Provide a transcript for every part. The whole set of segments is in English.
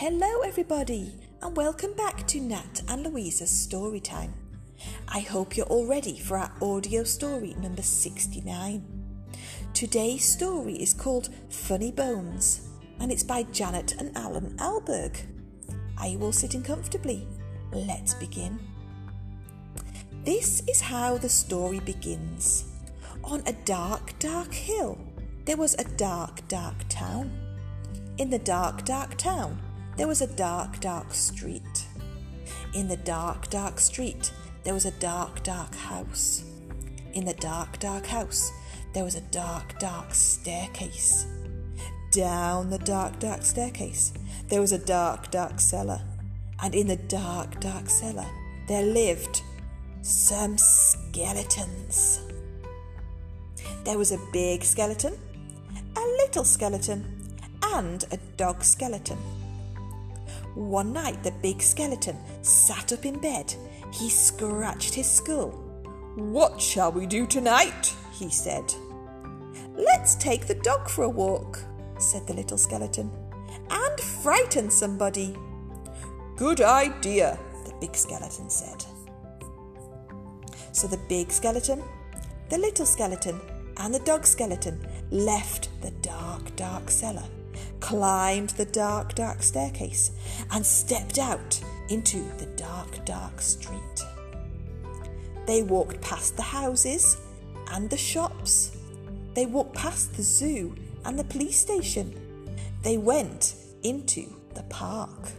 Hello, everybody, and welcome back to Nat and Louisa's story time. I hope you're all ready for our audio story number 69. Today's story is called Funnybones, and it's by Janet and Allan Ahlberg. Are you all sitting comfortably? Let's begin. This is how the story begins. On a dark, dark hill, there was a dark, dark town. In the dark, dark town, there was a dark, dark street. In the dark, dark street, there was a dark, dark house. In the dark, dark house, there was a dark, dark staircase. Down the dark, dark staircase, there was a dark, dark cellar. And in the dark, dark cellar, there lived some skeletons. There was a big skeleton, a little skeleton, and a dog skeleton. One night, the big skeleton sat up in bed. He scratched his skull. What shall we do tonight? he said. Let's take the dog for a walk, said the little skeleton, and frighten somebody. Good idea, the big skeleton said. So the big skeleton, the little skeleton, and the dog skeleton left the dark, dark cellar climbed the dark, dark staircase, and stepped out into the dark, dark street. They walked past the houses and the shops. They walked past the zoo and the police station. They went into the park.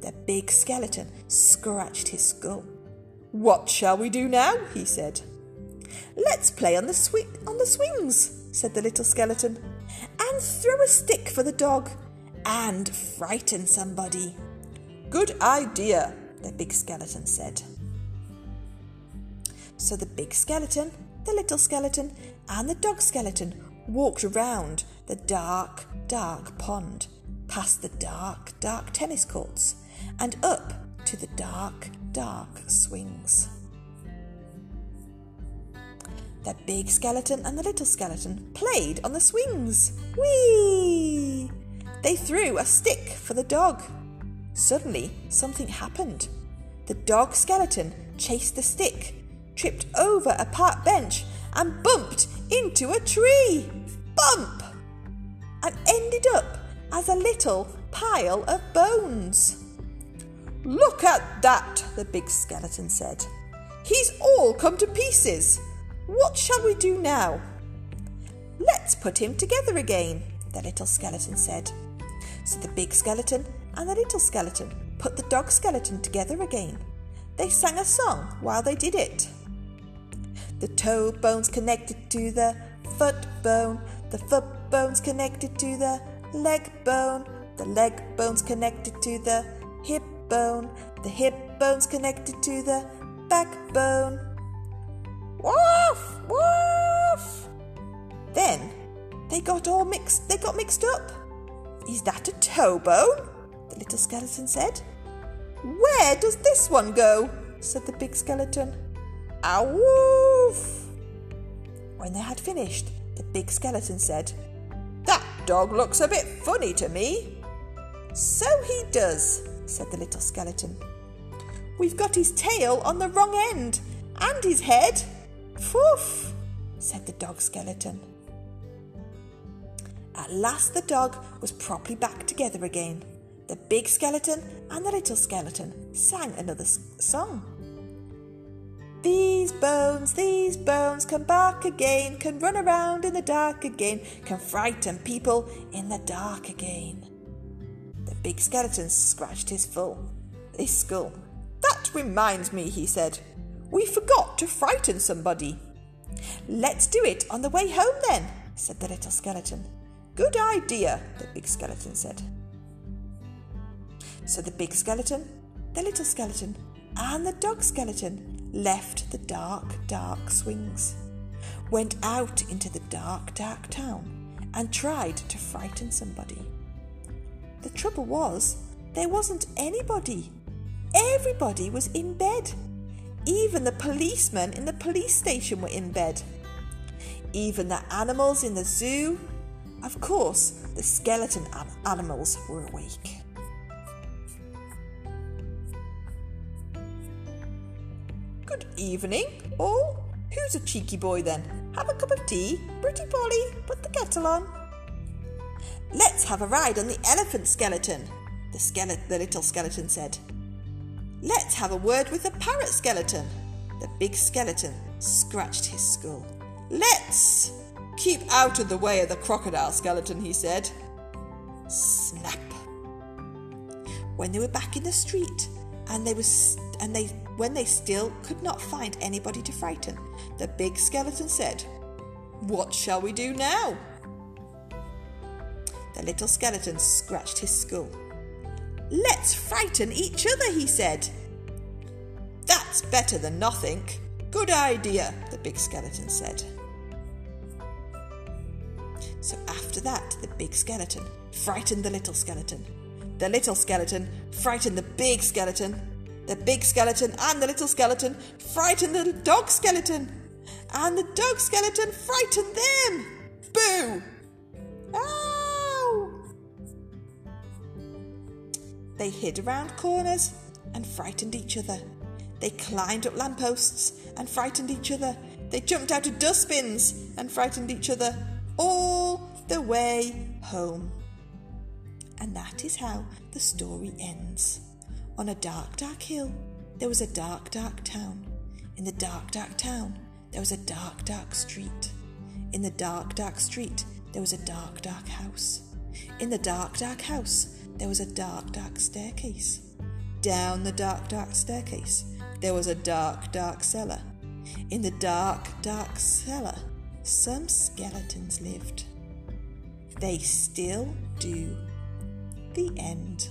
The big skeleton scratched his skull. What shall we do now? he said. Let's play on the swing on the swings, said the little skeleton throw a stick for the dog and frighten somebody. Good idea, the big skeleton said. So the big skeleton, the little skeleton, and the dog skeleton walked around the dark, dark pond, past the dark, dark tennis courts, and up to the dark, dark swings. The big skeleton and the little skeleton played on the swings. Whee! They threw a stick for the dog. Suddenly, something happened. The dog skeleton chased the stick, tripped over a park bench, and bumped into a tree. Bump! And ended up as a little pile of bones. Look at that, the big skeleton said. He's all come to pieces. What shall we do now? Let's put him together again, the little skeleton said. So the big skeleton and the little skeleton put the dog skeleton together again. They sang a song while they did it. The toe bone's connected to the foot bone, the foot bone's connected to the leg bone, the leg bone's connected to the hip bone, the hip bone's connected to the backbone. Woof! Woof! Then they got all mixed they got mixed up. Is that a toe bone? The little skeleton said. Where does this one go? said the big skeleton. Ah woof! When they had finished, the big skeleton said, That dog looks a bit funny to me. So he does, said the little skeleton. We've got his tail on the wrong end and his head. Foof, said the dog skeleton. At last the dog was properly back together again. The big skeleton and the little skeleton sang another song. These bones, these bones can bark again, can run around in the dark again, can frighten people in the dark again. The big skeleton scratched his full, his skull. That reminds me, he said. We forgot to frighten somebody. Let's do it on the way home then, said the little skeleton. Good idea, the big skeleton said. So the big skeleton, the little skeleton, and the dog skeleton left the dark, dark swings, went out into the dark, dark town, and tried to frighten somebody. The trouble was, there wasn't anybody. Everybody was in bed. Even the policemen in the police station were in bed. Even the animals in the zoo. Of course, the skeleton animals were awake. Good evening, all. Who's a cheeky boy then? Have a cup of tea. Pretty Polly, put the kettle on. Let's have a ride on the elephant skeleton, the, skele- the little skeleton said. Let's have a word with the parrot skeleton. The big skeleton scratched his skull. Let's keep out of the way of the crocodile skeleton, he said. Snap. When they were back in the street, and they was and they when they still could not find anybody to frighten, the big skeleton said, "What shall we do now?" The little skeleton scratched his skull. Let's frighten each other, he said. That's better than nothing. Good idea, the big skeleton said. So after that, the big skeleton frightened the little skeleton. The little skeleton frightened the big skeleton. The big skeleton and the little skeleton frightened the dog skeleton. And the dog skeleton frightened them. Boo! Ow! They hid around corners and frightened each other. They climbed up lampposts and frightened each other. They jumped out of dustbins and frightened each other all the way home. And that is how the story ends. On a dark, dark hill, there was a dark, dark town. In the dark, dark town, there was a dark, dark street. In the dark, dark street, there was a dark, dark house. In the dark, dark house, there was a dark, dark staircase. Down the dark, dark staircase, there was a dark, dark cellar. In the dark, dark cellar, some skeletons lived. They still do. The end.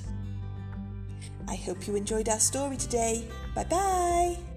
I hope you enjoyed our story today. Bye bye.